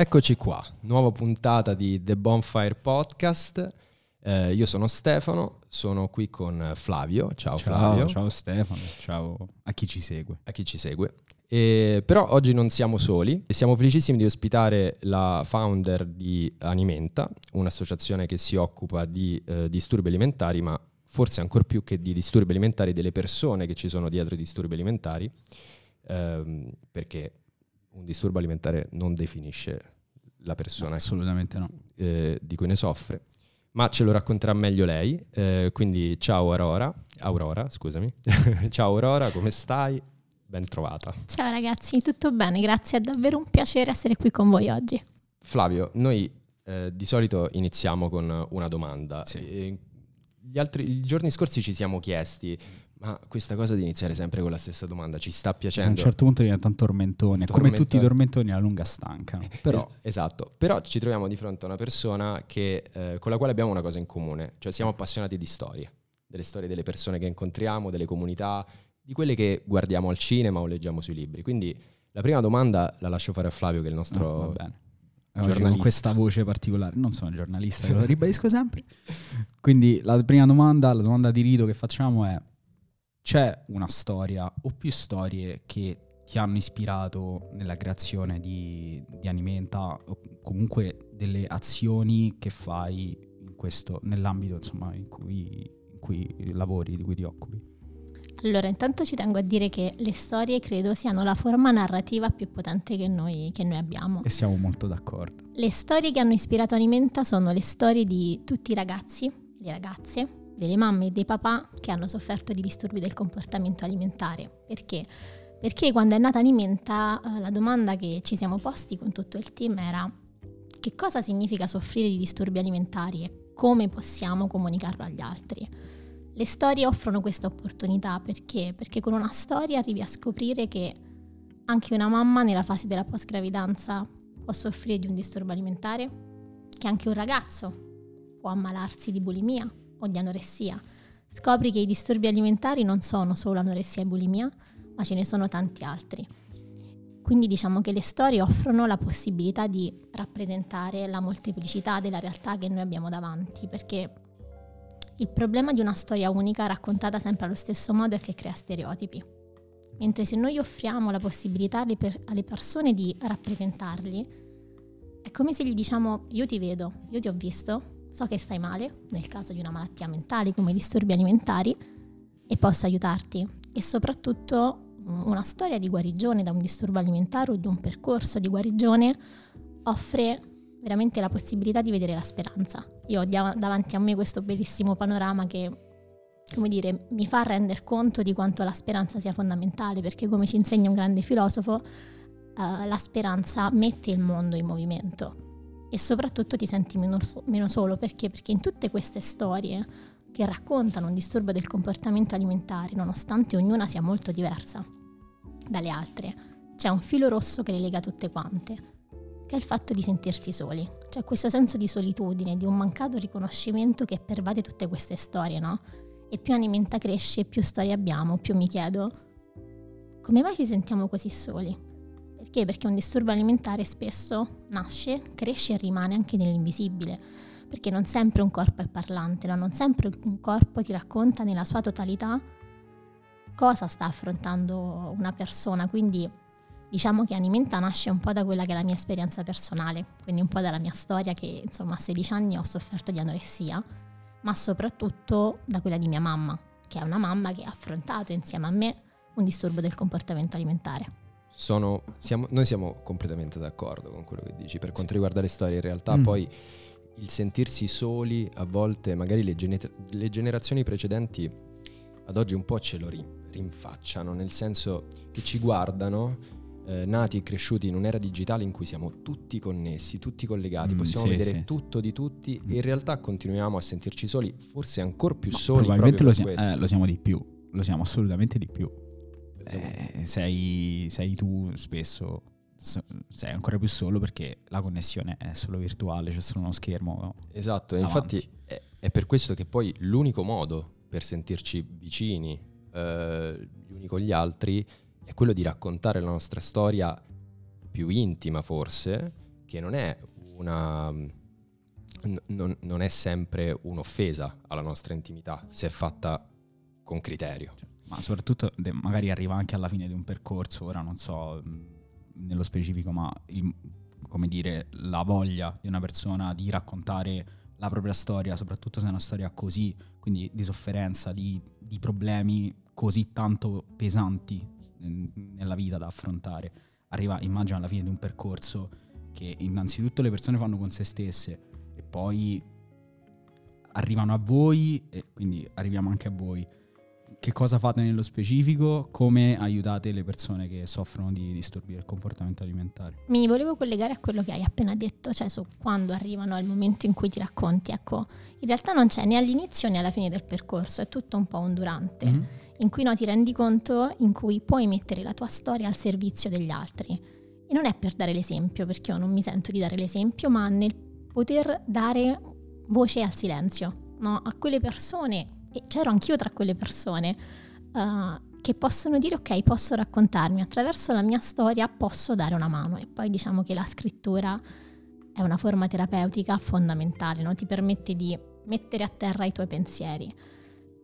Eccoci qua, nuova puntata di The Bonfire Podcast. Eh, io sono Stefano, sono qui con Flavio. Ciao, Ciao, Flavio. ciao Stefano, ciao a chi ci segue. A chi ci segue. E, però oggi non siamo soli e siamo felicissimi di ospitare la founder di Animenta, un'associazione che si occupa di eh, disturbi alimentari, ma forse ancora più che di disturbi alimentari, delle persone che ci sono dietro i disturbi alimentari, ehm, perché un disturbo alimentare non definisce la persona Assolutamente no. eh, di cui ne soffre, ma ce lo racconterà meglio lei. Eh, quindi ciao Aurora, Aurora, scusami. ciao Aurora, come stai? Ben trovata. Ciao ragazzi, tutto bene? Grazie, è davvero un piacere essere qui con voi oggi. Flavio, noi eh, di solito iniziamo con una domanda. Sì. E gli altri, I giorni scorsi ci siamo chiesti, ma questa cosa di iniziare sempre con la stessa domanda ci sta A un piacendo? certo punto diventa un tormentone, come Tormentone. tutti i tormentoni alla lunga stancano. Però Es- esatto, però ci troviamo di fronte a una persona che, eh, con la quale abbiamo una cosa in comune, cioè siamo appassionati di storie, delle storie delle persone che incontriamo, delle comunità, di quelle che guardiamo al cinema o leggiamo sui libri. Quindi la prima domanda la lascio fare a Flavio che è il no, nostro... va bene. Oggi con questa voce particolare, non sono giornalista, lo ribadisco sempre. Quindi la prima domanda, la domanda di rito che facciamo è: c'è una storia o più storie che ti hanno ispirato nella creazione di, di Alimenta o comunque delle azioni che fai in questo, nell'ambito insomma, in cui, in cui lavori, di cui ti occupi? Allora, intanto ci tengo a dire che le storie credo siano la forma narrativa più potente che noi, che noi abbiamo. E siamo molto d'accordo. Le storie che hanno ispirato Alimenta sono le storie di tutti i ragazzi, le ragazze, delle mamme e dei papà che hanno sofferto di disturbi del comportamento alimentare. Perché? Perché quando è nata Alimenta eh, la domanda che ci siamo posti con tutto il team era che cosa significa soffrire di disturbi alimentari e come possiamo comunicarlo agli altri. Le storie offrono questa opportunità perché? Perché con una storia arrivi a scoprire che anche una mamma nella fase della postgravidanza può soffrire di un disturbo alimentare, che anche un ragazzo può ammalarsi di bulimia o di anoressia. Scopri che i disturbi alimentari non sono solo anoressia e bulimia, ma ce ne sono tanti altri. Quindi diciamo che le storie offrono la possibilità di rappresentare la molteplicità della realtà che noi abbiamo davanti, perché il problema di una storia unica raccontata sempre allo stesso modo è che crea stereotipi. Mentre se noi offriamo la possibilità alle, per- alle persone di rappresentarli, è come se gli diciamo io ti vedo, io ti ho visto, so che stai male, nel caso di una malattia mentale come i disturbi alimentari, e posso aiutarti. E soprattutto mm, una storia di guarigione da un disturbo alimentare o di un percorso di guarigione offre veramente la possibilità di vedere la speranza. Io ho davanti a me questo bellissimo panorama che, come dire, mi fa rendere conto di quanto la speranza sia fondamentale, perché come ci insegna un grande filosofo, eh, la speranza mette il mondo in movimento e soprattutto ti senti meno, meno solo perché? Perché in tutte queste storie che raccontano un disturbo del comportamento alimentare, nonostante ognuna sia molto diversa dalle altre, c'è un filo rosso che le lega tutte quante, che è il fatto di sentirsi soli. C'è questo senso di solitudine, di un mancato riconoscimento che pervade tutte queste storie, no? E più Alimenta cresce, più storie abbiamo, più mi chiedo come mai ci sentiamo così soli? Perché? Perché un disturbo alimentare spesso nasce, cresce e rimane anche nell'invisibile. Perché non sempre un corpo è parlante, no? non sempre un corpo ti racconta nella sua totalità cosa sta affrontando una persona. Quindi diciamo che Alimenta nasce un po' da quella che è la mia esperienza personale, quindi un po' dalla mia storia che insomma a 16 anni ho sofferto di anoressia, ma soprattutto da quella di mia mamma, che è una mamma che ha affrontato insieme a me un disturbo del comportamento alimentare. Sono- siamo- noi siamo completamente d'accordo con quello che dici. Per quanto riguarda le storie, in realtà Mm. poi il sentirsi soli, a volte magari le, gener- le generazioni precedenti ad oggi un po' ce lo ri- rinfacciano, nel senso che ci guardano eh, nati e cresciuti in un'era digitale in cui siamo tutti connessi, tutti collegati, Mm, possiamo sì, vedere sì. tutto di tutti Mm. e in realtà continuiamo a sentirci soli, forse ancora più Ma soli probabilmente lo, questo. eh, lo siamo di più, lo siamo assolutamente di più. Eh, sei, sei tu spesso, so- sei ancora più solo perché la connessione è solo virtuale, c'è solo uno schermo. Esatto, e avanti. infatti è, è per questo che poi l'unico modo per sentirci vicini eh, gli uni con gli altri è quello di raccontare la nostra storia più intima forse, che non è una... non, non è sempre un'offesa alla nostra intimità, se è fatta con criterio. Ma soprattutto magari arriva anche alla fine di un percorso, ora non so nello specifico, ma il, come dire, la voglia di una persona di raccontare la propria storia, soprattutto se è una storia così, quindi di sofferenza, di, di problemi così tanto pesanti nella vita da affrontare. Arriva, immagino, alla fine di un percorso che innanzitutto le persone fanno con se stesse e poi arrivano a voi e quindi arriviamo anche a voi che cosa fate nello specifico, come aiutate le persone che soffrono di disturbi del comportamento alimentare. Mi volevo collegare a quello che hai appena detto, cioè su quando arrivano al momento in cui ti racconti. Ecco, in realtà non c'è né all'inizio né alla fine del percorso, è tutto un po' un durante, mm-hmm. in cui no, ti rendi conto in cui puoi mettere la tua storia al servizio degli altri. E non è per dare l'esempio, perché io non mi sento di dare l'esempio, ma nel poter dare voce al silenzio, no? a quelle persone e c'ero anch'io tra quelle persone uh, che possono dire ok, posso raccontarmi, attraverso la mia storia posso dare una mano e poi diciamo che la scrittura è una forma terapeutica fondamentale, no? ti permette di mettere a terra i tuoi pensieri.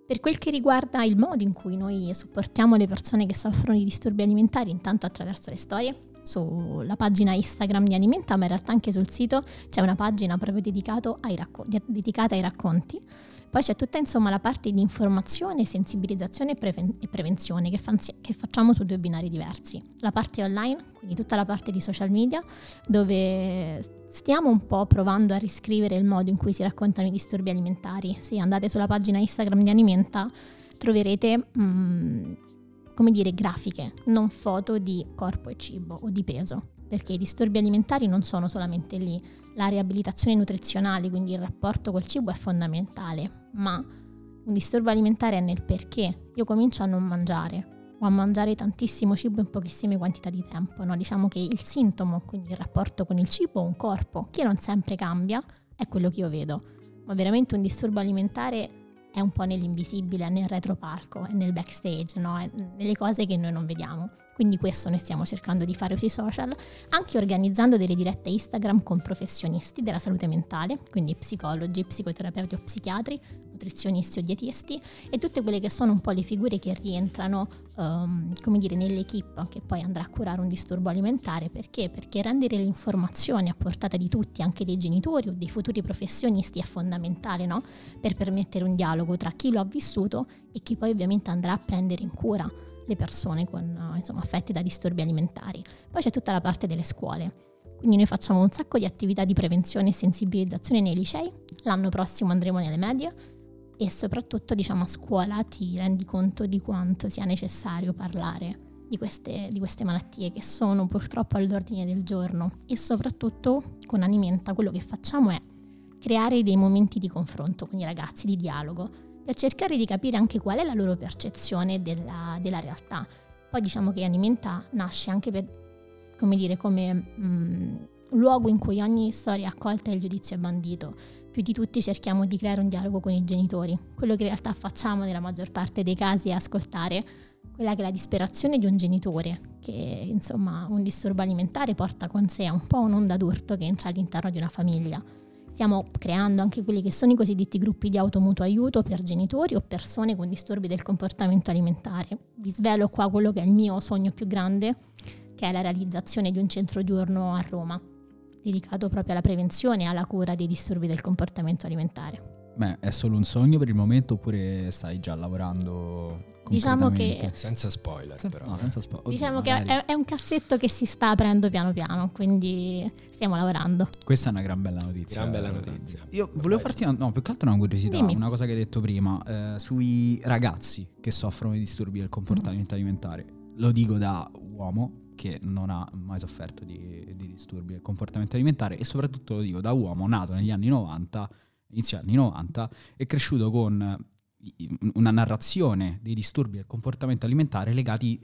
Per quel che riguarda il modo in cui noi supportiamo le persone che soffrono di disturbi alimentari, intanto attraverso le storie, sulla pagina Instagram di Alimenta, ma in realtà anche sul sito c'è una pagina proprio ai racco- dedicata ai racconti poi c'è tutta insomma la parte di informazione, sensibilizzazione e, preven- e prevenzione che, fanzi- che, facciamo su due binari diversi. La parte online, quindi tutta la parte di social media, dove stiamo un po' provando a riscrivere il modo in cui si raccontano i disturbi alimentari. Se andate sulla pagina Instagram di Alimenta troverete... Mm, come dire, grafiche, non foto di corpo e cibo o di peso, perché i disturbi alimentari non sono solamente lì, la riabilitazione nutrizionale, quindi il rapporto col cibo è fondamentale, ma un disturbo alimentare è nel perché io comincio a non mangiare o a mangiare tantissimo cibo in pochissime quantità di tempo. No? Diciamo che il sintomo, quindi il rapporto con il cibo, un corpo che non sempre cambia, è quello che io vedo. Ma veramente un disturbo alimentare è un po' nell'invisibile, nel retropalco, nel backstage, no? nelle cose che noi non vediamo. Quindi questo noi stiamo cercando di fare sui social, anche organizzando delle dirette Instagram con professionisti della salute mentale, quindi psicologi, psicoterapeuti o psichiatri, nutrizionisti o dietisti e tutte quelle che sono un po' le figure che rientrano, um, come dire, nell'equipe che poi andrà a curare un disturbo alimentare. Perché? Perché rendere l'informazione a portata di tutti, anche dei genitori o dei futuri professionisti, è fondamentale, no? Per permettere un dialogo tra chi lo ha vissuto e chi poi ovviamente andrà a prendere in cura le persone con, insomma, affette da disturbi alimentari. Poi c'è tutta la parte delle scuole. Quindi noi facciamo un sacco di attività di prevenzione e sensibilizzazione nei licei, l'anno prossimo andremo nelle medie e soprattutto diciamo a scuola ti rendi conto di quanto sia necessario parlare di queste, di queste malattie che sono purtroppo all'ordine del giorno e soprattutto con Alimenta quello che facciamo è creare dei momenti di confronto con i ragazzi, di dialogo, per cercare di capire anche qual è la loro percezione della, della realtà. Poi diciamo che Alimenta nasce anche per, come dire, come mh, mm, luogo in cui ogni storia è accolta e il giudizio è bandito. Più di tutti cerchiamo di creare un dialogo con i genitori. Quello che in realtà facciamo nella maggior parte dei casi è ascoltare quella che è la disperazione di un genitore, che insomma un disturbo alimentare porta con sé un po' un'onda d'urto che entra all'interno di una famiglia Stiamo creando anche quelli che sono i cosiddetti gruppi di automutuo aiuto per genitori o persone con disturbi del comportamento alimentare. Vi svelo qua quello che è il mio sogno più grande, che è la realizzazione di un centro diurno a Roma, dedicato proprio alla prevenzione e alla cura dei disturbi del comportamento alimentare. Beh, è solo un sogno per il momento oppure stai già lavorando Diciamo che senza spoiler, senza, però. No, senza spoiler. Diciamo Oddio, che è, è, un cassetto che si sta aprendo piano piano, quindi stiamo lavorando. Questa è una gran bella notizia. Gran bella notizia. Io volevo farti una, no, più che altro una curiosità, Dimmi. una cosa che hai detto prima, eh, sui ragazzi che soffrono di disturbi del comportamento mm. alimentare. Lo dico da uomo che non ha mai sofferto di, di disturbi del comportamento alimentare e soprattutto lo dico da uomo nato negli anni 90 inizio anni 90, è cresciuto con una narrazione dei disturbi del comportamento alimentare legati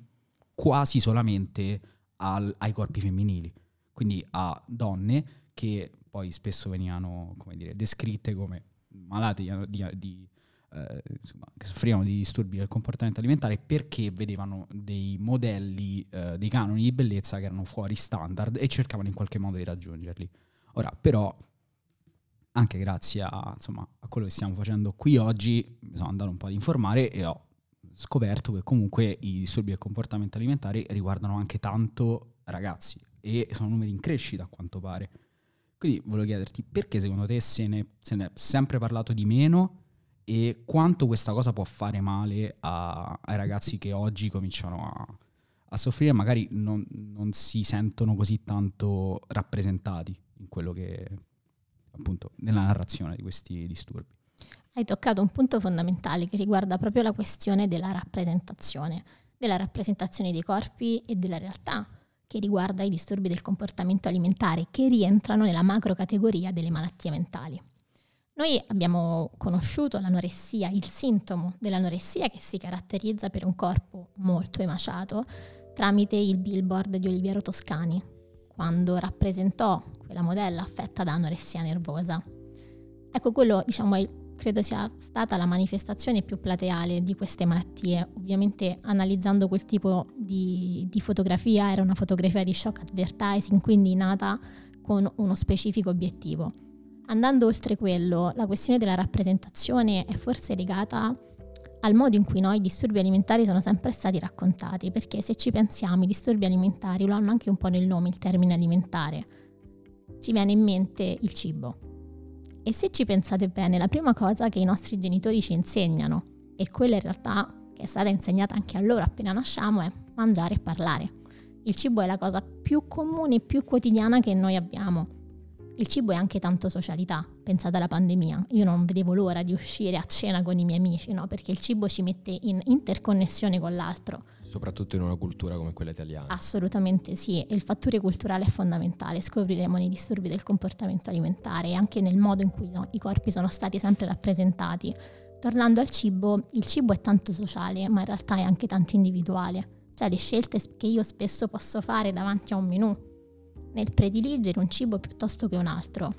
quasi solamente al, ai corpi femminili, quindi a donne che poi spesso venivano come dire, descritte come malate di, di eh, insomma, che soffrivano di disturbi del comportamento alimentare perché vedevano dei modelli, eh, dei canoni di bellezza che erano fuori standard e cercavano in qualche modo di raggiungerli. Ora, però, anche grazie a, insomma, a quello che stiamo facendo qui oggi, mi sono andato un po' ad informare e ho scoperto che comunque i disturbi del comportamento alimentare riguardano anche tanto ragazzi e sono numeri in crescita a quanto pare. Quindi volevo chiederti perché secondo te se ne, se ne è sempre parlato di meno e quanto questa cosa può fare male a, ai ragazzi che oggi cominciano a, a soffrire, magari non, non, si sentono così tanto rappresentati in quello che appunto nella narrazione di questi disturbi. Hai toccato un punto fondamentale che riguarda proprio la questione della rappresentazione, della rappresentazione dei corpi e della realtà che riguarda i disturbi del comportamento alimentare che rientrano nella macro categoria delle malattie mentali. Noi abbiamo conosciuto l'anoressia, il sintomo dell'anoressia che si caratterizza per un corpo molto emaciato tramite il billboard di Oliviero Toscani, quando rappresentò quella modella affetta da anoressia nervosa. Ecco, quello diciamo credo sia stata la manifestazione più plateale di queste malattie. Ovviamente analizzando quel tipo di, di fotografia era una fotografia di shock advertising, quindi nata con uno specifico obiettivo. Andando oltre quello, la questione della rappresentazione è forse legata al modo in cui noi i disturbi alimentari sono sempre stati raccontati, perché se ci pensiamo i disturbi alimentari lo hanno anche un po' nel nome il termine alimentare. Ci viene in mente il cibo, e se ci pensate bene, la prima cosa che i nostri genitori ci insegnano, e quella in realtà che è stata insegnata anche a loro appena nasciamo, è mangiare e parlare. Il cibo è la cosa più comune e più quotidiana che noi abbiamo. Il cibo è anche tanto socialità, pensate alla pandemia. Io non vedevo l'ora di uscire a cena con i miei amici, no? perché il cibo ci mette in interconnessione con l'altro. Soprattutto in una cultura come quella italiana. Assolutamente sì, e il fattore culturale è fondamentale. Scopriremo nei disturbi del comportamento alimentare e anche nel modo in cui no, i corpi sono stati sempre rappresentati. Tornando al cibo, il cibo è tanto sociale, ma in realtà è anche tanto individuale. Cioè le scelte che io spesso posso fare davanti a un menù, nel prediligere un cibo piuttosto che un altro,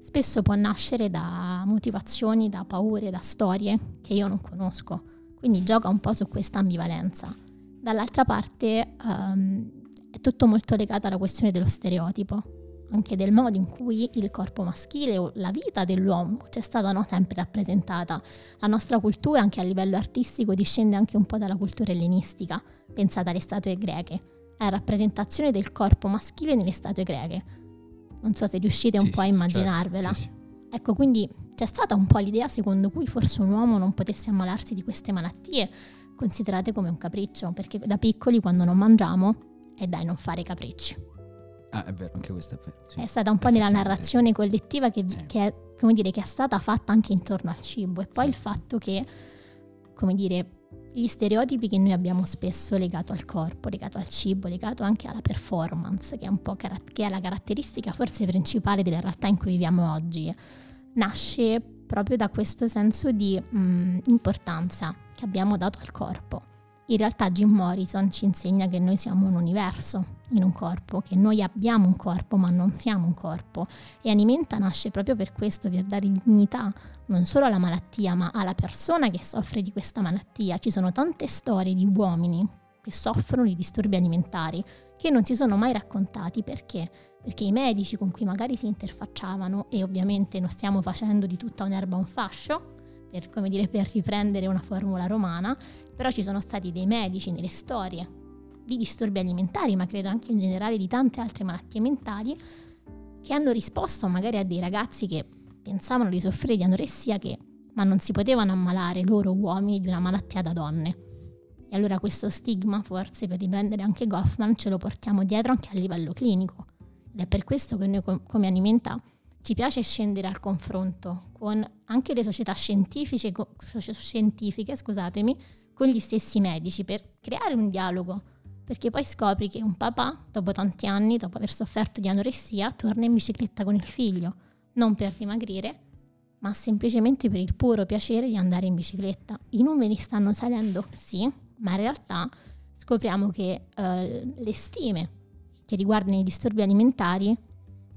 spesso può nascere da motivazioni, da paure, da storie che io non conosco. Quindi gioca un po' su questa ambivalenza. Dall'altra parte um, è tutto molto legato alla questione dello stereotipo, anche del modo in cui il corpo maschile o la vita dell'uomo c'è stata no, sempre rappresentata. La nostra cultura, anche a livello artistico, discende anche un po' dalla cultura ellenistica, pensate alle statue greche, alla rappresentazione del corpo maschile nelle statue greche. Non so se riuscite un sì, po' a immaginarvela. Certo, sì, ecco, quindi c'è stata un po' l'idea secondo cui forse un uomo non potesse ammalarsi di queste malattie considerate come un capriccio, perché da piccoli quando non mangiamo è dai non fare capricci. Ah, è vero, anche questo è vero. Sì. È stata un po' nella narrazione collettiva che, sì. che, è, come dire, che è stata fatta anche intorno al cibo e poi sì. il fatto che, come dire, gli stereotipi che noi abbiamo spesso legato al corpo, legato al cibo, legato anche alla performance, che è un po' car- che è la caratteristica forse principale della realtà in cui viviamo oggi, nasce proprio da questo senso di mh, mm, importanza che abbiamo dato al corpo. In realtà Jim Morrison ci insegna che noi siamo un universo in un corpo, che noi abbiamo un corpo ma non siamo un corpo e Animenta nasce proprio per questo, per dare dignità non solo alla malattia ma alla persona che soffre di questa malattia. Ci sono tante storie di uomini che soffrono di disturbi alimentari che non si sono mai raccontati perché? Perché i medici con cui magari si interfacciavano e ovviamente non stiamo facendo di tutta un'erba un fascio, per, dire, per riprendere una formula romana, però ci sono stati dei medici nelle storie di disturbi alimentari, ma credo anche in generale di tante altre malattie mentali, che hanno risposto magari a dei ragazzi che pensavano di soffrire di anoressia, che, ma non si potevano ammalare loro uomini di una malattia da donne. E allora questo stigma, forse per riprendere anche Goffman, ce lo portiamo dietro anche a livello clinico. Ed è per questo che noi come Alimenta ci piace scendere al confronto con anche le società scientifiche, scusatemi, con gli stessi medici per creare un dialogo, perché poi scopri che un papà, dopo tanti anni, dopo aver sofferto di anoressia, torna in bicicletta con il figlio, non per dimagrire, ma semplicemente per il puro piacere di andare in bicicletta. I numeri stanno salendo, sì, ma in realtà scopriamo che uh, le stime che riguardano i disturbi alimentari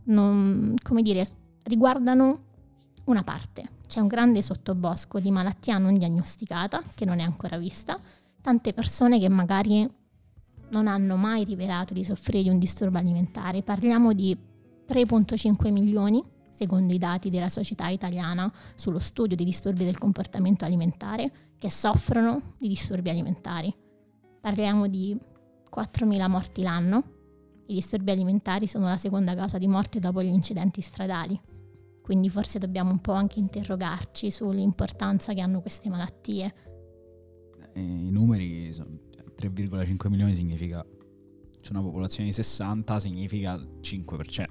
non, dire, riguardano una parte, c'è un grande sottobosco di malattia non diagnosticata, che non è ancora vista, tante persone che magari non hanno mai rivelato di soffrire di un disturbo alimentare. Parliamo di 3.5 milioni, secondo i dati della Società Italiana sullo studio di disturbi del comportamento alimentare, che soffrono di disturbi alimentari. Parliamo di 4.000 morti l'anno. I disturbi alimentari sono la seconda causa di morte dopo gli incidenti stradali. Quindi forse dobbiamo un po' anche interrogarci sull'importanza che hanno queste malattie. E I numeri sono 3,5 milioni significa c'è una popolazione di 60 significa 5%.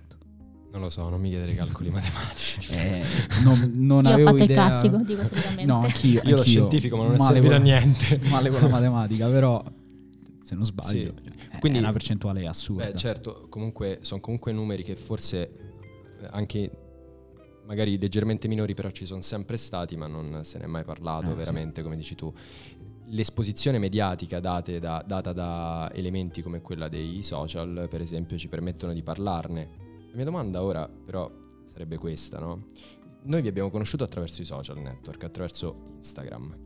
Non lo so, non mi chiedere calcoli matematici. Eh, non, non Io ho avevo fatto idea. il classico, dico solitamente. No, anch'io. Io lo scientifico, ma non è Male servito a niente. Male con la matematica, però se non sbaglio Sì. è Quindi- una percentuale assurda. Beh, certo, comunque sono comunque numeri che forse eh, anche magari leggermente minori, però ci sono sempre stati, ma non se ne è mai parlato Eh, veramente, come dici tu. L'esposizione mediatica date da- data da elementi come quella dei social, per esempio, ci permettono di parlarne. La mia domanda ora, però, sarebbe questa, no? Noi vi abbiamo conosciuto attraverso i social network, attraverso Instagram.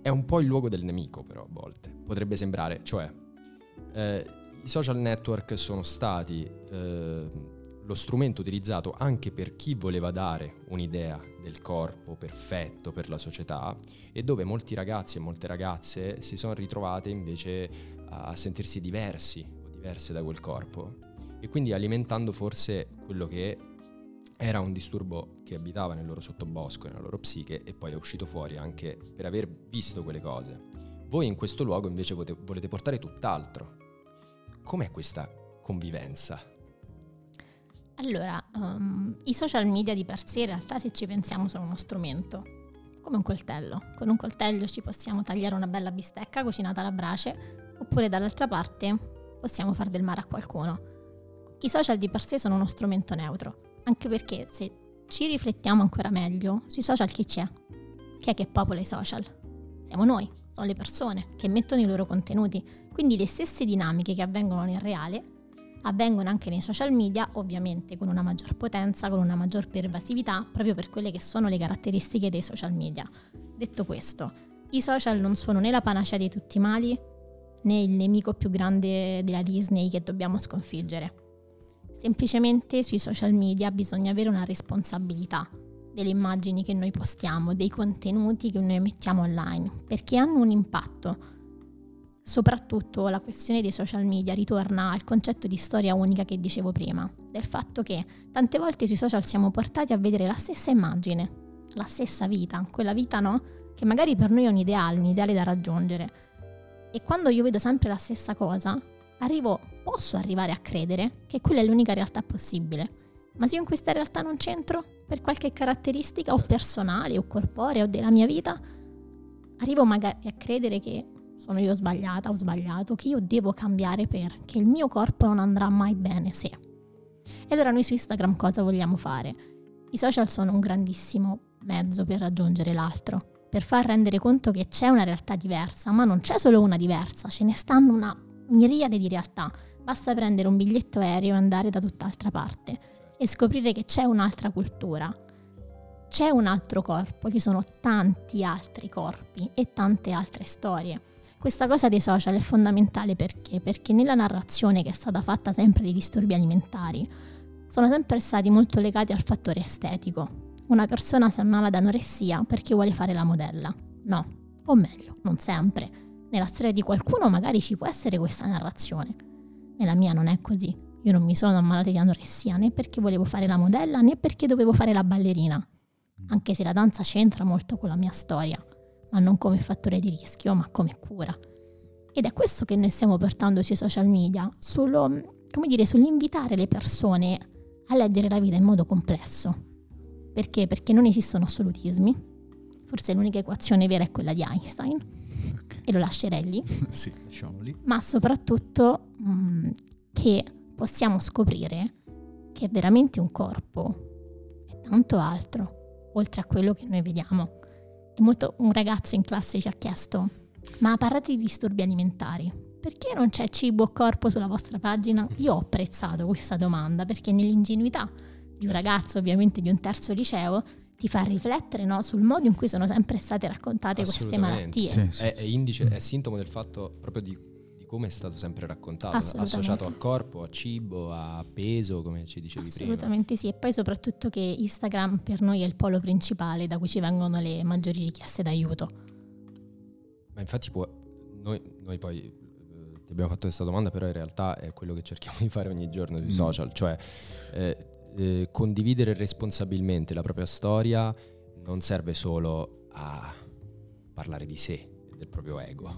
È un po' il luogo del nemico, però, a volte. Potrebbe sembrare, cioè, eh, i social network sono stati eh, lo strumento utilizzato anche per chi voleva dare un'idea del corpo perfetto per la società e dove molti ragazzi e molte ragazze si sono ritrovate invece a sentirsi diversi o diverse da quel corpo e quindi alimentando forse quello che era un disturbo che abitava nel loro sottobosco, nella loro psiche e poi è uscito fuori anche per aver visto quelle cose. Voi in questo luogo invece volete portare tutt'altro. Com'è questa convivenza? Allora, um, i social media di per sé in realtà se ci pensiamo sono uno strumento, come un coltello. Con un coltello ci possiamo tagliare una bella bistecca cucinata alla brace, oppure dall'altra parte possiamo far del male a qualcuno. I social di per sé sono uno strumento neutro, anche perché se ci riflettiamo ancora meglio, sui social chi c'è? Chi è che popola i social? Siamo noi, sono le persone che mettono i loro contenuti. Quindi le stesse dinamiche che avvengono nel reale avvengono anche nei social media, ovviamente con una maggior potenza, con una maggior pervasività, proprio per quelle che sono le caratteristiche dei social media. Detto questo, i social non sono né la panacea di tutti i mali, né il nemico più grande della Disney che dobbiamo sconfiggere. Semplicemente sui social media bisogna avere una responsabilità delle immagini che noi postiamo, dei contenuti che noi mettiamo online, perché hanno un impatto. Soprattutto la questione dei social media ritorna al concetto di storia unica che dicevo prima, del fatto che tante volte sui social siamo portati a vedere la stessa immagine, la stessa vita, quella vita no, che magari per noi è un ideale, un ideale da raggiungere. E quando io vedo sempre la stessa cosa, arrivo, posso arrivare a credere che quella è l'unica realtà possibile. Ma se io in questa realtà non c'entro, per qualche caratteristica o personale o corporea o della mia vita, arrivo magari a credere che sono io sbagliata o sbagliato, che io devo cambiare perché il mio corpo non andrà mai bene se. E allora noi su Instagram cosa vogliamo fare? I social sono un grandissimo mezzo per raggiungere l'altro, per far rendere conto che c'è una realtà diversa, ma non c'è solo una diversa, ce ne stanno una miriade di realtà. Basta prendere un biglietto aereo e andare da tutt'altra parte e scoprire che c'è un'altra cultura, c'è un altro corpo, ci sono tanti altri corpi e tante altre storie. Questa cosa dei social è fondamentale perché? Perché nella narrazione che è stata fatta sempre dei disturbi alimentari sono sempre stati molto legati al fattore estetico. Una persona si ammala d'aanoressia perché vuole fare la modella. No, o meglio, non sempre. Nella storia di qualcuno magari ci può essere questa narrazione. Nella mia non è così. Io non mi sono ammalata di anoressia né perché volevo fare la modella né perché dovevo fare la ballerina. Anche se la danza c'entra molto con la mia storia, ma non come fattore di rischio, ma come cura. Ed è questo che noi stiamo portando sui social media, sullo, come dire, sull'invitare le persone a leggere la vita in modo complesso. Perché? Perché non esistono assolutismi. Forse l'unica equazione vera è quella di Einstein, e lo lascerei lì sì, diciamo lì. ma soprattutto mh, che possiamo scoprire che veramente un corpo è tanto altro, oltre a quello che noi vediamo. Molto, un ragazzo in classe ci ha chiesto, ma parlate di disturbi alimentari, perché non c'è cibo o corpo sulla vostra pagina? Io ho apprezzato questa domanda perché nell'ingenuità di un ragazzo, ovviamente di un terzo liceo, ti fa riflettere no, sul modo in cui sono sempre state raccontate queste malattie. Sì, sì. È, è, indice, è sintomo del fatto proprio di come è stato sempre raccontato, associato a corpo, a cibo, a peso, come ci dicevi Assolutamente prima. sì, e poi soprattutto che Instagram per noi è il polo principale da cui ci vengono le maggiori richieste d'aiuto. Ma infatti può, noi, noi poi eh, ti abbiamo fatto questa domanda, però in realtà è quello che cerchiamo di fare ogni giorno sui mm. social, cioè eh, eh, condividere responsabilmente la propria storia non serve solo a parlare di sé e del proprio ego,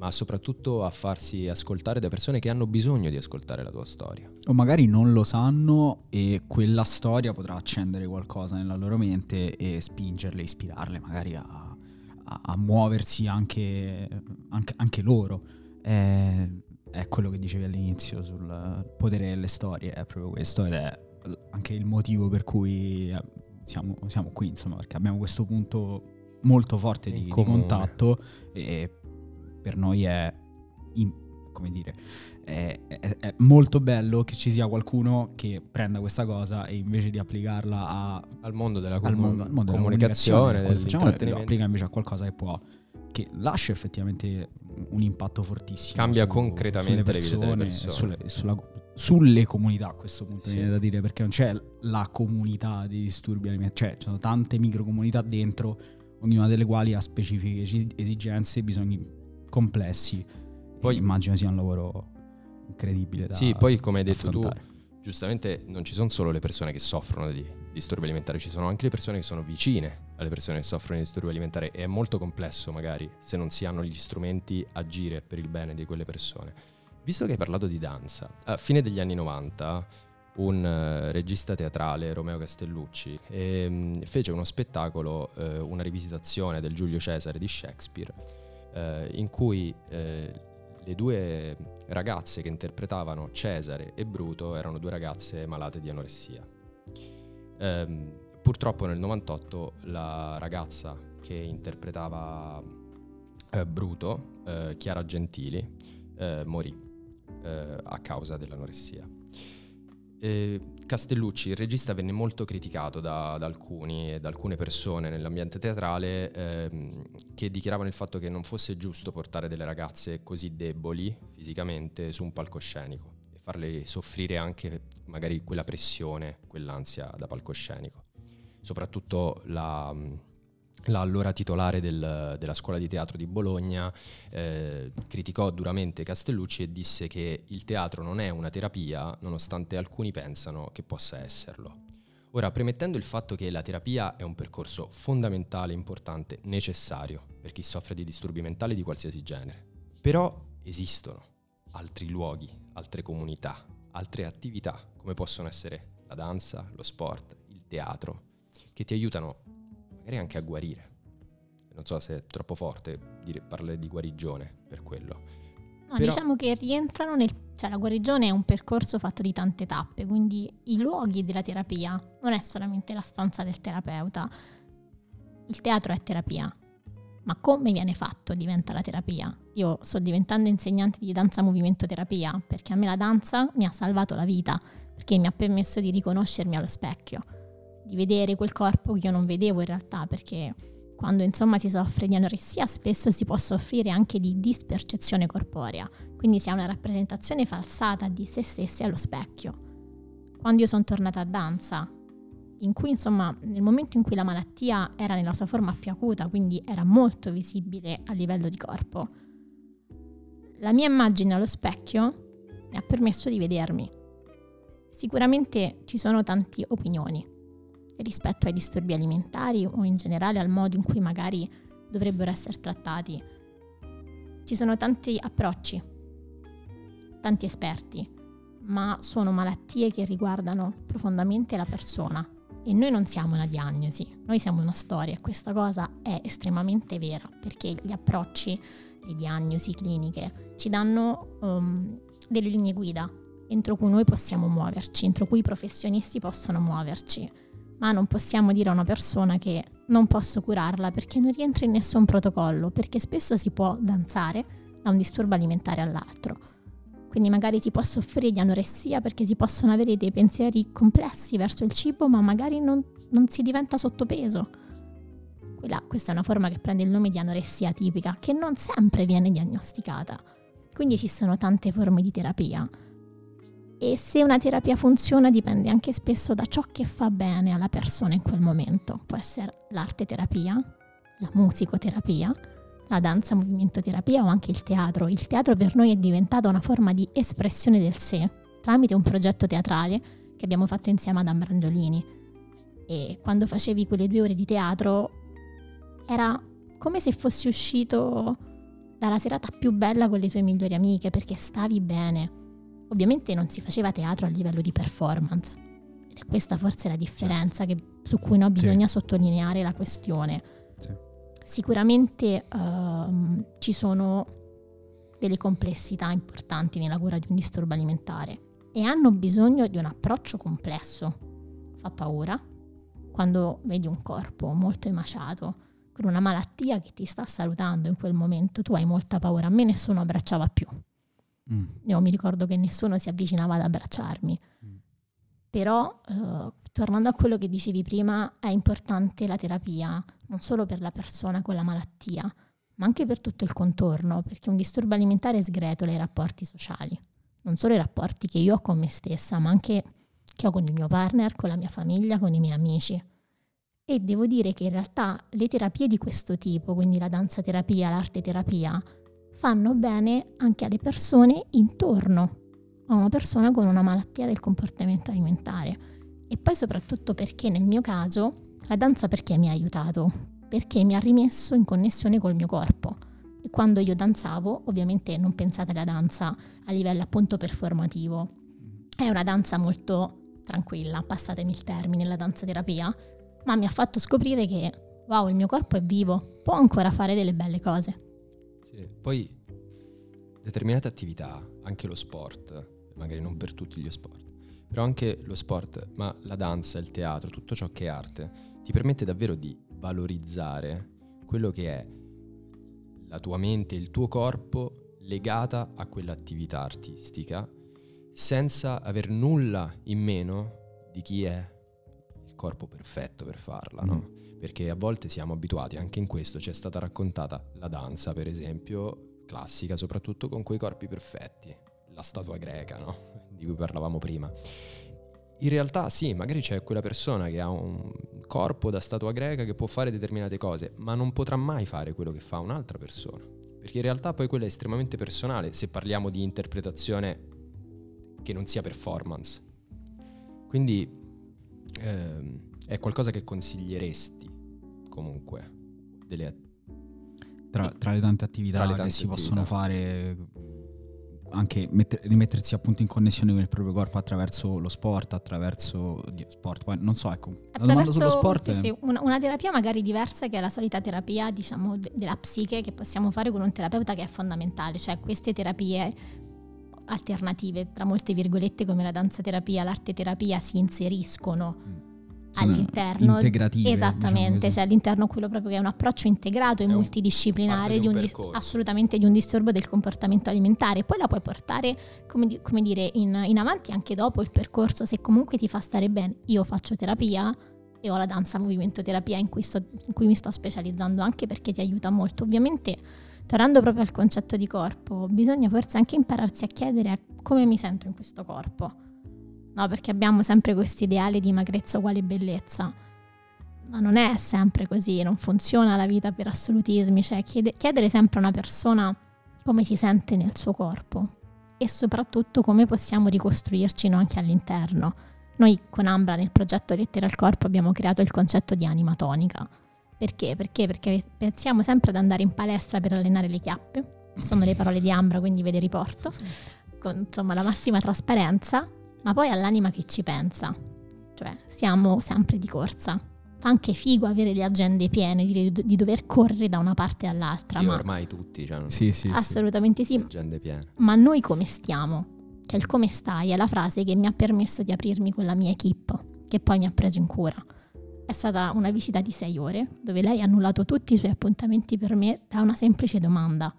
ma soprattutto a farsi ascoltare da persone che hanno bisogno di ascoltare la tua storia. O magari non lo sanno e quella storia potrà accendere qualcosa nella loro mente e spingerle, ispirarle magari a, a, a muoversi anche, anche, anche loro. È, è quello che dicevi all'inizio sul potere delle storie, è proprio questo ed è anche il motivo per cui eh, siamo, siamo qui, insomma, perché abbiamo questo punto molto forte di, di, contatto e per noi è, in, come dire, è, è, è, molto bello che ci sia qualcuno che prenda questa cosa e invece di applicarla a, al mondo della, comu- mondo, mondo comunicazione, della comunicazione lo applica invece a qualcosa che può che lascia effettivamente un impatto fortissimo. Cambia su, concretamente persone, le vite persone. Sulle, sulla, sulle comunità a questo punto sì. viene da dire perché non c'è la comunità di disturbi alimentari, cioè ci sono tante microcomunità dentro, ognuna delle quali ha specifiche esigenze e bisogni complessi. Poi immagino sia un lavoro incredibile da Sì, poi come hai detto affrontare. tu, giustamente non ci sono solo le persone che soffrono di disturbi alimentari, ci sono anche le persone che sono vicine alle persone che soffrono di disturbi alimentari e è molto complesso magari se non si hanno gli strumenti agire per il bene di quelle persone. Visto che hai parlato di danza, a fine degli anni 90 un uh, regista teatrale, Romeo Castellucci, ehm, fece uno spettacolo, eh, una rivisitazione del Giulio Cesare di Shakespeare, eh, in cui eh, le due ragazze che interpretavano Cesare e Bruto erano due ragazze malate di anoressia. Ehm, purtroppo nel 98 la ragazza che interpretava eh, Bruto, eh, Chiara Gentili, eh, morì eh, a causa dell'anoressia. E Castellucci, il regista, venne molto criticato da, da alcuni e da alcune persone nell'ambiente teatrale ehm, che dichiaravano il fatto che non fosse giusto portare delle ragazze così deboli fisicamente su un palcoscenico e farle soffrire anche magari quella pressione, quell'ansia da palcoscenico. Soprattutto la l'allora titolare del, della scuola di teatro di Bologna eh, criticò duramente Castellucci e disse che il teatro non è una terapia, nonostante alcuni pensano che possa esserlo. Ora, premettendo il fatto che la terapia è un percorso fondamentale, importante, necessario per chi soffre di disturbi mentali di qualsiasi genere, però esistono altri luoghi, altre comunità, altre attività, come possono essere la danza, lo sport, il teatro, che ti aiutano magari anche a guarire. Non so se è troppo forte dire, parlare di guarigione per quello. No, Però... diciamo che rientrano nel... Cioè la guarigione è un percorso fatto di tante tappe, quindi i luoghi della terapia non è solamente la stanza del terapeuta. Il teatro è terapia, ma come viene fatto diventa la terapia. Io sto diventando insegnante di danza movimento terapia perché a me la danza mi ha salvato la vita, perché mi ha permesso di riconoscermi allo specchio di vedere quel corpo che io non vedevo in realtà, perché quando insomma si soffre di anoressia spesso si può soffrire anche di dispercezione corporea, quindi si ha una rappresentazione falsata di se stessi allo specchio. Quando io sono tornata a danza, in cui insomma nel momento in cui la malattia era nella sua forma più acuta, quindi era molto visibile a livello di corpo, la mia immagine allo specchio mi ha permesso di vedermi. Sicuramente ci sono tante opinioni, rispetto ai disturbi alimentari o in generale al modo in cui magari dovrebbero essere trattati. Ci sono tanti approcci, tanti esperti, ma sono malattie che riguardano profondamente la persona e noi non siamo una diagnosi, noi siamo una storia e questa cosa è estremamente vera perché gli approcci, le diagnosi cliniche ci danno um, delle linee guida entro cui noi possiamo muoverci, entro cui i professionisti possono muoverci ma non possiamo dire a una persona che non posso curarla perché non rientra in nessun protocollo, perché spesso si può danzare da un disturbo alimentare all'altro. Quindi magari si può soffrire di anoressia perché si possono avere dei pensieri complessi verso il cibo, ma magari non non si diventa sottopeso. Quella, questa è una forma che prende il nome di anoressia tipica, che non sempre viene diagnosticata. Quindi esistono tante forme di terapia. E se una terapia funziona dipende anche spesso da ciò che fa bene alla persona in quel momento. Può essere l'arte terapia, la musicoterapia, la danza movimento terapia o anche il teatro. Il teatro per noi è diventato una forma di espressione del sé tramite un progetto teatrale che abbiamo fatto insieme ad Ambrangiolini. E quando facevi quelle due ore di teatro era come se fossi uscito dalla serata più bella con le tue migliori amiche perché stavi bene. Ovviamente non si faceva teatro a livello di performance. Ed è questa forse la differenza che, su cui no, bisogna sì. sottolineare la questione. Sì. Sicuramente uh, ci sono delle complessità importanti nella cura di un disturbo alimentare e hanno bisogno di un approccio complesso. Fa paura quando vedi un corpo molto emaciato, con una malattia che ti sta salutando in quel momento, tu hai molta paura. A me nessuno abbracciava più. Mm. Io mi ricordo che nessuno si avvicinava ad abbracciarmi. Mm. Però, eh, tornando a quello che dicevi prima, è importante la terapia, non solo per la persona con la malattia, ma anche per tutto il contorno, perché un disturbo alimentare sgretola i rapporti sociali. Non solo i rapporti che io ho con me stessa, ma anche che ho con il mio partner, con la mia famiglia, con i miei amici. E devo dire che in realtà le terapie di questo tipo, quindi la danza terapia, l'arte terapia, fanno bene anche alle persone intorno a una persona con una malattia del comportamento alimentare. E poi soprattutto perché nel mio caso la danza perché mi ha aiutato? Perché mi ha rimesso in connessione col mio corpo. E quando io danzavo, ovviamente non pensate alla danza a livello appunto performativo, è una danza molto tranquilla, passatemi il termine, la danza terapia, ma mi ha fatto scoprire che, wow, il mio corpo è vivo, può ancora fare delle belle cose. Sì, poi determinate attività, anche lo sport, magari non per tutti gli sport, però anche lo sport, ma la danza, il teatro, tutto ciò che è arte, ti permette davvero di valorizzare quello che è la tua mente, il tuo corpo legata a quell'attività artistica senza aver nulla in meno di chi è corpo perfetto per farla, no? Perché a volte siamo abituati, anche in questo ci è stata raccontata la danza, per esempio, classica, soprattutto con quei corpi perfetti, la statua greca, no? Di cui parlavamo prima. In realtà sì, magari c'è quella persona che ha un corpo da statua greca che può fare determinate cose, ma non potrà mai fare quello che fa un'altra persona. Perché in realtà poi quella è estremamente personale se parliamo di interpretazione che non sia performance. Quindi eh, è qualcosa che consiglieresti comunque delle tra, tra, le tante attività le tante che si attività. possono fare anche metter, rimettersi appunto in connessione con il proprio corpo attraverso lo sport, attraverso sport. Poi non so, ecco, attraverso, la domanda sullo sport sì, sì, una, una, terapia magari diversa che è la solita terapia, diciamo, de- della psiche che possiamo fare con un terapeuta che è fondamentale, cioè queste terapie alternative, tra molte virgolette come la danza terapia, l'arte terapia si inseriscono mm. All'interno integrative, esattamente, diciamo cioè all'interno quello proprio che è un approccio integrato e un, multidisciplinare di un, di assolutamente di un disturbo del comportamento alimentare. Poi la puoi portare, come, di, come dire, in, in avanti anche dopo il percorso, se comunque ti fa stare bene. Io faccio terapia, e ho la danza movimento terapia in cui, sto, in cui mi sto specializzando anche perché ti aiuta molto. Ovviamente tornando proprio al concetto di corpo, bisogna forse anche impararsi a chiedere come mi sento in questo corpo. No, perché abbiamo sempre questo ideale di magrezza uguale bellezza. Ma non è sempre così, non funziona la vita per assolutismi, cioè chiede, chiedere sempre a una persona come si sente nel suo corpo e soprattutto come possiamo ricostruirci noi anche all'interno. Noi con Ambra nel progetto Lettere al Corpo abbiamo creato il concetto di anima tonica perché? Perché? Perché pensiamo sempre ad andare in palestra per allenare le chiappe, sono le parole di Ambra, quindi ve le riporto, con insomma la massima trasparenza, ma poi all'anima che ci pensa, cioè siamo sempre di corsa. Fa anche figo avere le agende piene, di, di dover correre da una parte all'altra. Io ma ormai tutti, cioè, sì, sì, assolutamente sì. Agende piene. Ma noi come stiamo? Cioè il come stai è la frase che mi ha permesso di aprirmi con la mia equip, che poi mi ha preso in cura. È stata una visita di sei ore, dove lei ha annullato tutti i suoi appuntamenti per me da una semplice domanda.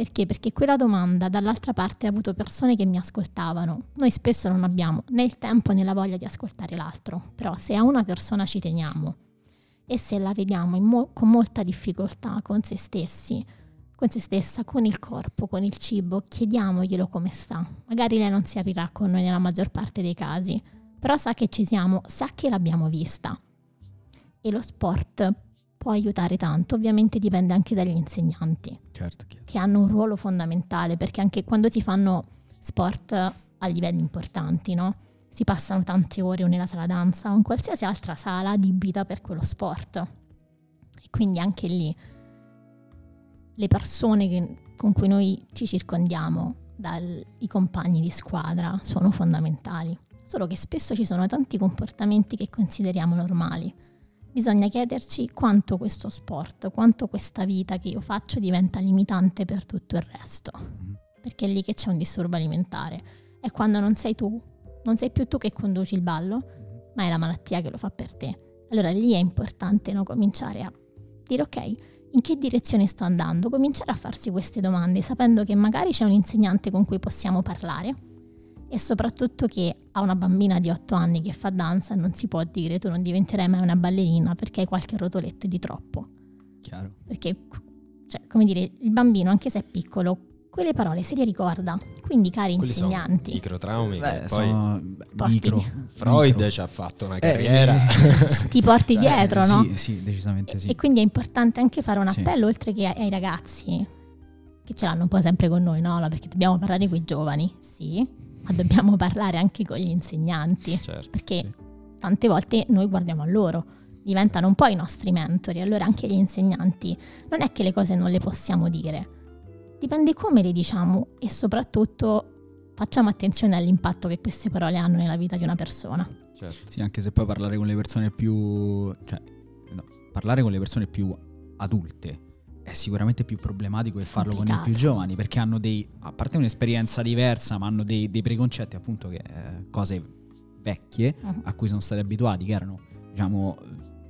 Perché? Perché quella domanda dall'altra parte ha avuto persone che mi ascoltavano. Noi spesso non abbiamo né il tempo né la voglia di ascoltare l'altro, però se a una persona ci teniamo e se la vediamo mo- con molta difficoltà con se stessi, con se stessa, con il corpo, con il cibo, chiediamoglielo come sta. Magari lei non si aprirà con noi nella maggior parte dei casi, però sa che ci siamo, sa che l'abbiamo vista. E lo sport può aiutare tanto, ovviamente dipende anche dagli insegnanti, Certo, che hanno un ruolo fondamentale, perché anche quando si fanno sport a livelli importanti, no? Si passano tante ore o nella sala danza o in qualsiasi altra sala adibita per quello sport. E quindi anche lì le persone che- con cui noi ci circondiamo, dai compagni di squadra, sono fondamentali. Solo che spesso ci sono tanti comportamenti che consideriamo normali. Bisogna chiederci quanto questo sport, quanto questa vita che io faccio diventa limitante per tutto il resto. Perché è lì che c'è un disturbo alimentare. È quando non sei tu, non sei più tu che conduci il ballo, ma è la malattia che lo fa per te. Allora lì è importante no, cominciare a dire ok, in che direzione sto andando? Cominciare a farsi queste domande sapendo che magari c'è un insegnante con cui possiamo parlare e soprattutto che a una bambina di 8 anni che fa danza non si può dire tu non diventerai mai una ballerina perché hai qualche rotoletto di troppo. Chiaro. Perché, cioè, come dire, il bambino, anche se è piccolo, quelle parole se le ricorda. Quindi, cari Quelli sono insegnanti, microtraumi Beh, poi sono beh, Porti- micro. Freud micro. ci ha fatto una Eh, carriera. ti porti dietro, Eh, no? Sì, sì, decisamente sì. E quindi è importante anche fare un Sì. appello, oltre che ai, ai ragazzi, che ce l'hanno un po' sempre con noi, no? No, Perché dobbiamo parlare con i giovani, sì, ma dobbiamo parlare anche con gli insegnanti, certo. perché Sì. tante volte noi guardiamo a loro, diventano un po' i nostri mentori, allora anche gli insegnanti non è che le cose non le possiamo dire, dipende come le diciamo e soprattutto facciamo attenzione all'impatto che queste parole hanno nella vita di una persona. certo. Sì, anche se poi parlare con le persone più... cioè, no, parlare con le persone più adulte è sicuramente più problematico che farlo con i più giovani, perché hanno dei... a parte un'esperienza diversa, ma hanno dei, dei preconcetti appunto che... eh, cose vecchie Mhm. a cui sono stati abituati, che erano, diciamo,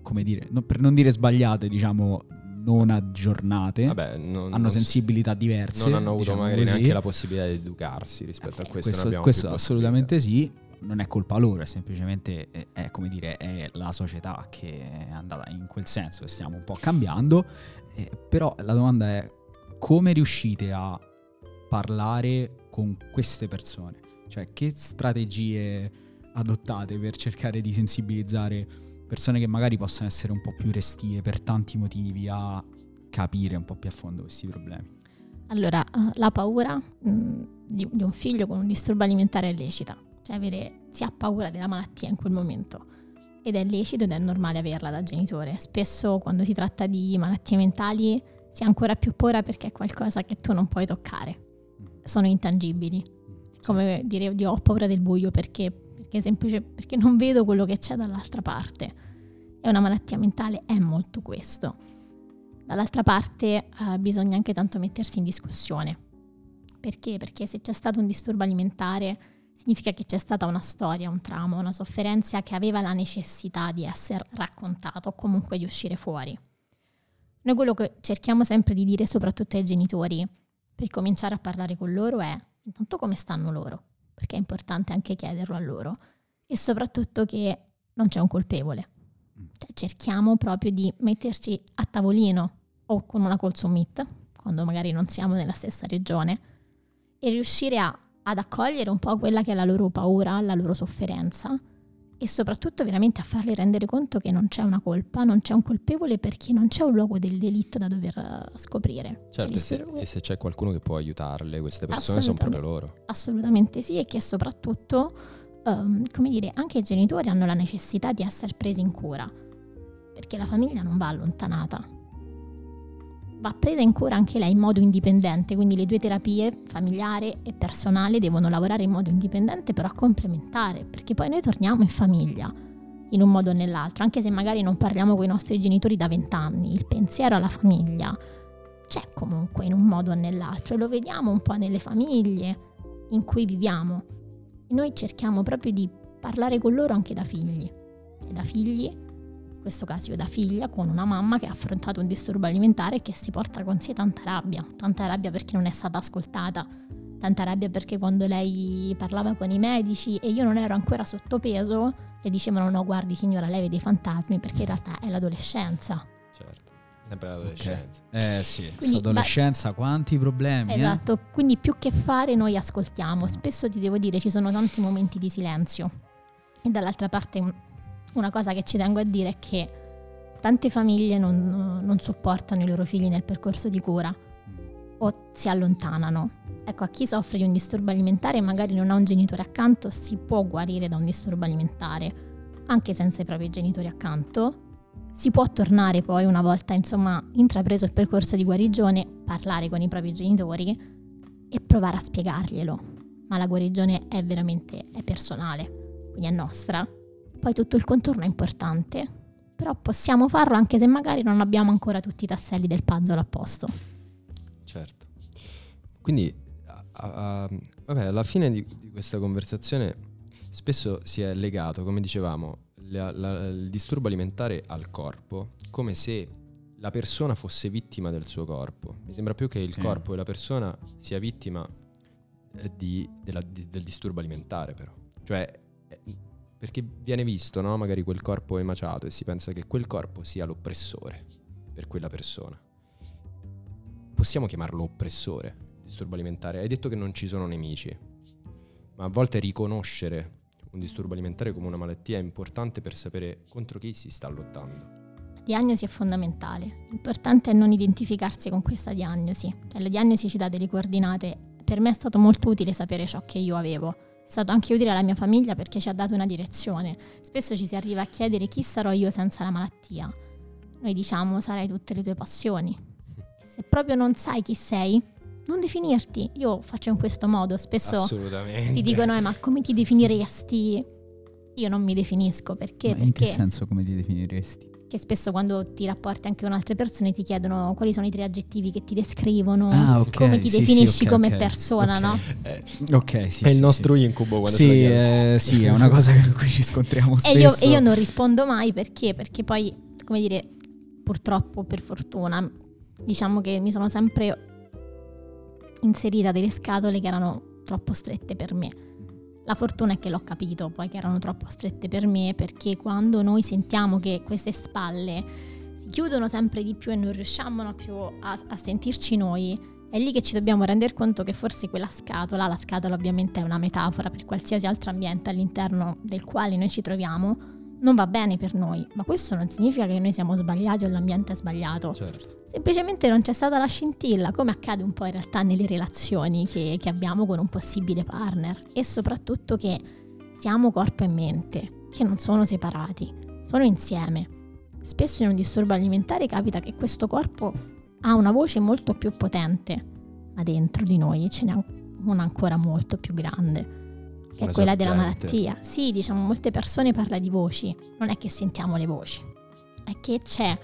come dire, no- per non dire sbagliate, diciamo, non aggiornate, Vabbè, non, hanno non- sensibilità diverse. Non hanno avuto diciamo magari così. neanche la possibilità di educarsi rispetto Eh a questo. questo, non abbiamo questo più assolutamente sì, non è colpa loro, è semplicemente è, è, come dire, è la società che è andata in quel senso e stiamo un po' cambiando. Eh, però la domanda è come riuscite a parlare con queste persone? Cioè, che strategie adottate per cercare di sensibilizzare persone che magari possono essere un po' più restie per tanti motivi a capire un po' più a fondo questi problemi? Allora, eh, la paura mh, di, di un figlio con un disturbo alimentare è lecita, cioè avere, si ha paura della malattia in quel momento ed è lecito ed è normale averla da genitore. Spesso quando si tratta di malattie mentali si ha ancora più paura perché è qualcosa che tu non puoi toccare, sono intangibili. È come dire oddio ho paura del buio perché, perché, semplice, perché non vedo quello che c'è dall'altra parte. E una malattia mentale è molto questo. Dall'altra parte eh, bisogna anche tanto mettersi in discussione. Perché? Perché se c'è stato un disturbo alimentare significa che c'è stata una storia, un trauma, una sofferenza che aveva la necessità di essere raccontata o comunque di uscire fuori. Noi quello che cerchiamo sempre di dire soprattutto ai genitori per cominciare a parlare con loro è intanto come stanno loro, perché è importante anche chiederlo a loro, e soprattutto che non c'è un colpevole. Cioè, cerchiamo proprio di metterci a tavolino o con una call summit, quando magari non siamo nella stessa regione, e riuscire a- ad accogliere un po' quella che è la loro paura, la loro sofferenza e soprattutto veramente a farli rendere conto che non c'è una colpa, non c'è un colpevole perché non c'è un luogo del delitto da dover eh, scoprire. Certo, e se, e se c'è qualcuno che può aiutarle, queste persone sono proprio loro. Assolutamente sì, e che soprattutto, ehm, come dire, anche i genitori hanno la necessità di essere presi in cura, perché la famiglia non va allontanata. Va presa in cura anche lei in modo indipendente, quindi le due terapie, familiare e personale, devono lavorare in modo indipendente, però complementare, perché poi noi torniamo in famiglia, in un modo o nell'altro, anche se magari non parliamo con i nostri genitori da vent'anni, il pensiero alla famiglia c'è comunque in un modo o nell'altro e lo vediamo un po' nelle famiglie in cui viviamo. E noi cerchiamo proprio di parlare con loro anche da figli. E da figli in questo caso io da figlia, con una mamma che ha affrontato un disturbo alimentare e che si porta con sé tanta rabbia, tanta rabbia perché non è stata ascoltata, tanta rabbia perché quando lei parlava con i medici e io non ero ancora sottopeso, le dicevano no guardi signora lei vede i fantasmi perché in realtà è l'adolescenza. Certo, sempre l'adolescenza. Okay. Eh sì, Quindi, adolescenza quanti problemi. eh? Esatto, quindi più che fare noi ascoltiamo, spesso ti devo dire ci sono tanti momenti di silenzio e dall'altra parte una cosa che ci tengo a dire è che tante famiglie non, non supportano i loro figli nel percorso di cura o si allontanano. Ecco, a chi soffre di un disturbo alimentare e magari non ha un genitore accanto, si può guarire da un disturbo alimentare, anche senza i propri genitori accanto. Si può tornare poi, una volta insomma intrapreso il percorso di guarigione, parlare con i propri genitori e provare a spiegarglielo. Ma la guarigione è veramente è personale, quindi è nostra poi tutto il contorno è importante, però possiamo farlo anche se magari non abbiamo ancora tutti i tasselli del puzzle a posto. Certo. Quindi, a, a, vabbè, alla fine di, di, questa conversazione spesso si è legato, come dicevamo, la, la, il disturbo alimentare al corpo, come se la persona fosse vittima del suo corpo. Mi sembra più che il sì. corpo e la persona sia vittima eh, di, della, di, del disturbo alimentare, però. Cioè, perché viene visto, no? Magari quel corpo emaciato e si pensa che quel corpo sia l'oppressore per quella persona. Possiamo chiamarlo oppressore, disturbo alimentare? Hai detto che non ci sono nemici, ma a volte riconoscere un disturbo alimentare come una malattia è importante per sapere contro chi si sta lottando. La diagnosi è fondamentale. L'importante è non identificarsi con questa diagnosi. Cioè, la diagnosi ci dà delle coordinate. Per me è stato molto utile sapere ciò che io avevo stato anche utile alla mia famiglia perché ci ha dato una direzione. Spesso ci si arriva a chiedere chi sarò io senza la malattia. Noi diciamo sarai tutte le tue passioni. E se proprio non sai chi sei, non definirti. Io faccio in questo modo, spesso ti dicono eh, ma come ti definiresti? Io non mi definisco perché... Ma in perché... che senso come ti definiresti? Che spesso quando ti rapporti anche con altre persone ti chiedono quali sono i tre aggettivi che ti descrivono, ah, okay. come ti sì, definisci sì, okay, come okay. persona, no? Eh, ok, sì. È il nostro incubo quando sì, eh, sì, è una cosa con cui ci scontriamo spesso. E io, e io non rispondo mai perché? Perché poi, come dire, purtroppo, per fortuna, diciamo che mi sono sempre inserita delle scatole che erano troppo strette per me la fortuna è che l'ho capito poi che erano troppo strette per me perché quando noi sentiamo che queste spalle si chiudono sempre di più e non riusciamo più a, a sentirci noi, è lì che ci dobbiamo rendere conto che forse quella scatola, la scatola ovviamente è una metafora per qualsiasi altro ambiente all'interno del quale noi ci troviamo, non va bene per noi, ma questo non significa che noi siamo sbagliati o l'ambiente è sbagliato. Certo. Semplicemente non c'è stata la scintilla, come accade un po' in realtà nelle relazioni che, che abbiamo con un possibile partner e soprattutto che siamo corpo e mente, che non sono separati, sono insieme. Spesso in un disturbo alimentare capita che questo corpo ha una voce molto più potente, ma dentro di noi ce n'è una ancora molto più grande che è quella della malattia. Sì, diciamo, molte persone parlano di voci, non è che sentiamo le voci, è che c'è.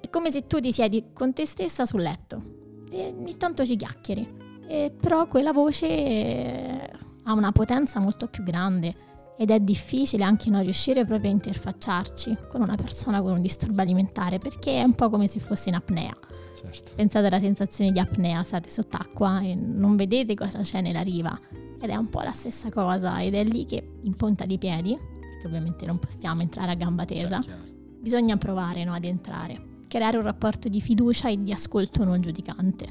È come se tu ti siedi con te stessa sul letto e ogni tanto ci chiacchieri, e però quella voce eh, ha una potenza molto più grande ed è difficile anche non riuscire proprio a interfacciarci con una persona con un disturbo alimentare perché è un po' come se fosse in apnea. Certo. Pensate alla sensazione di apnea, state sott'acqua e non vedete cosa c'è nella riva ed è un po' la stessa cosa ed è lì che in punta di piedi, perché ovviamente non possiamo entrare a gamba tesa, certo. bisogna provare no, ad entrare, creare un rapporto di fiducia e di ascolto non giudicante.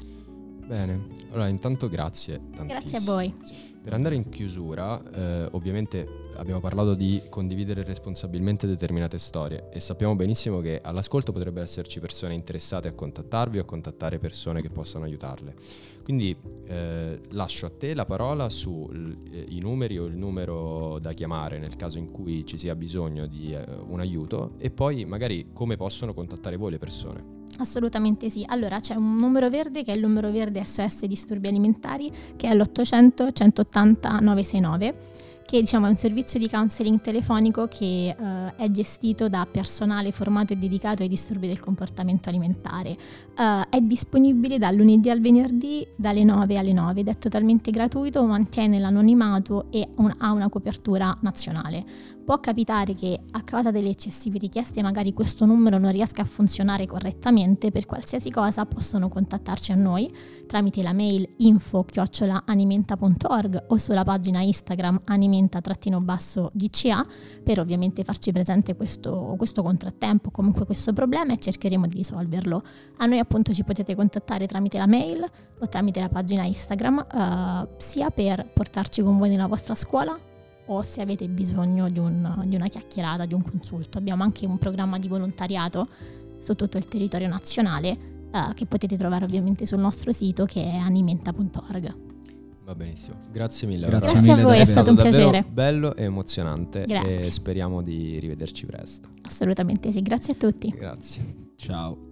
Bene, allora intanto grazie. Grazie a voi. Per andare in chiusura, eh, ovviamente abbiamo parlato di condividere responsabilmente determinate storie e sappiamo benissimo che all'ascolto potrebbero esserci persone interessate a contattarvi o a contattare persone che possano aiutarle. Quindi eh, lascio a te la parola sui eh, numeri o il numero da chiamare nel caso in cui ci sia bisogno di eh, un aiuto e poi magari come possono contattare voi le persone. Assolutamente sì. Allora c'è un numero verde che è il numero verde SOS Disturbi Alimentari che è l'800 180 969 che diciamo, è un servizio di counseling telefonico che uh, è gestito da personale formato e dedicato ai disturbi del comportamento alimentare. Uh, è disponibile dal lunedì al venerdì dalle 9 alle 9 ed è totalmente gratuito, mantiene l'anonimato e un, ha una copertura nazionale. Può capitare che a causa delle eccessive richieste magari questo numero non riesca a funzionare correttamente, per qualsiasi cosa possono contattarci a noi tramite la mail info-animenta.org o sulla pagina Instagram animenta-dca per ovviamente farci presente questo, questo contrattempo, comunque questo problema e cercheremo di risolverlo. A noi appunto ci potete contattare tramite la mail o tramite la pagina Instagram, uh, sia per portarci con voi nella vostra scuola o se avete bisogno di, un, di una chiacchierata, di un consulto. Abbiamo anche un programma di volontariato su tutto il territorio nazionale uh, che potete trovare ovviamente sul nostro sito che è animenta.org. Va benissimo, grazie mille. Grazie, Grazie mille, a voi, è stato un davvero piacere. bello e emozionante Grazie. e speriamo di rivederci presto. Assolutamente sì, grazie a tutti. Grazie. Ciao.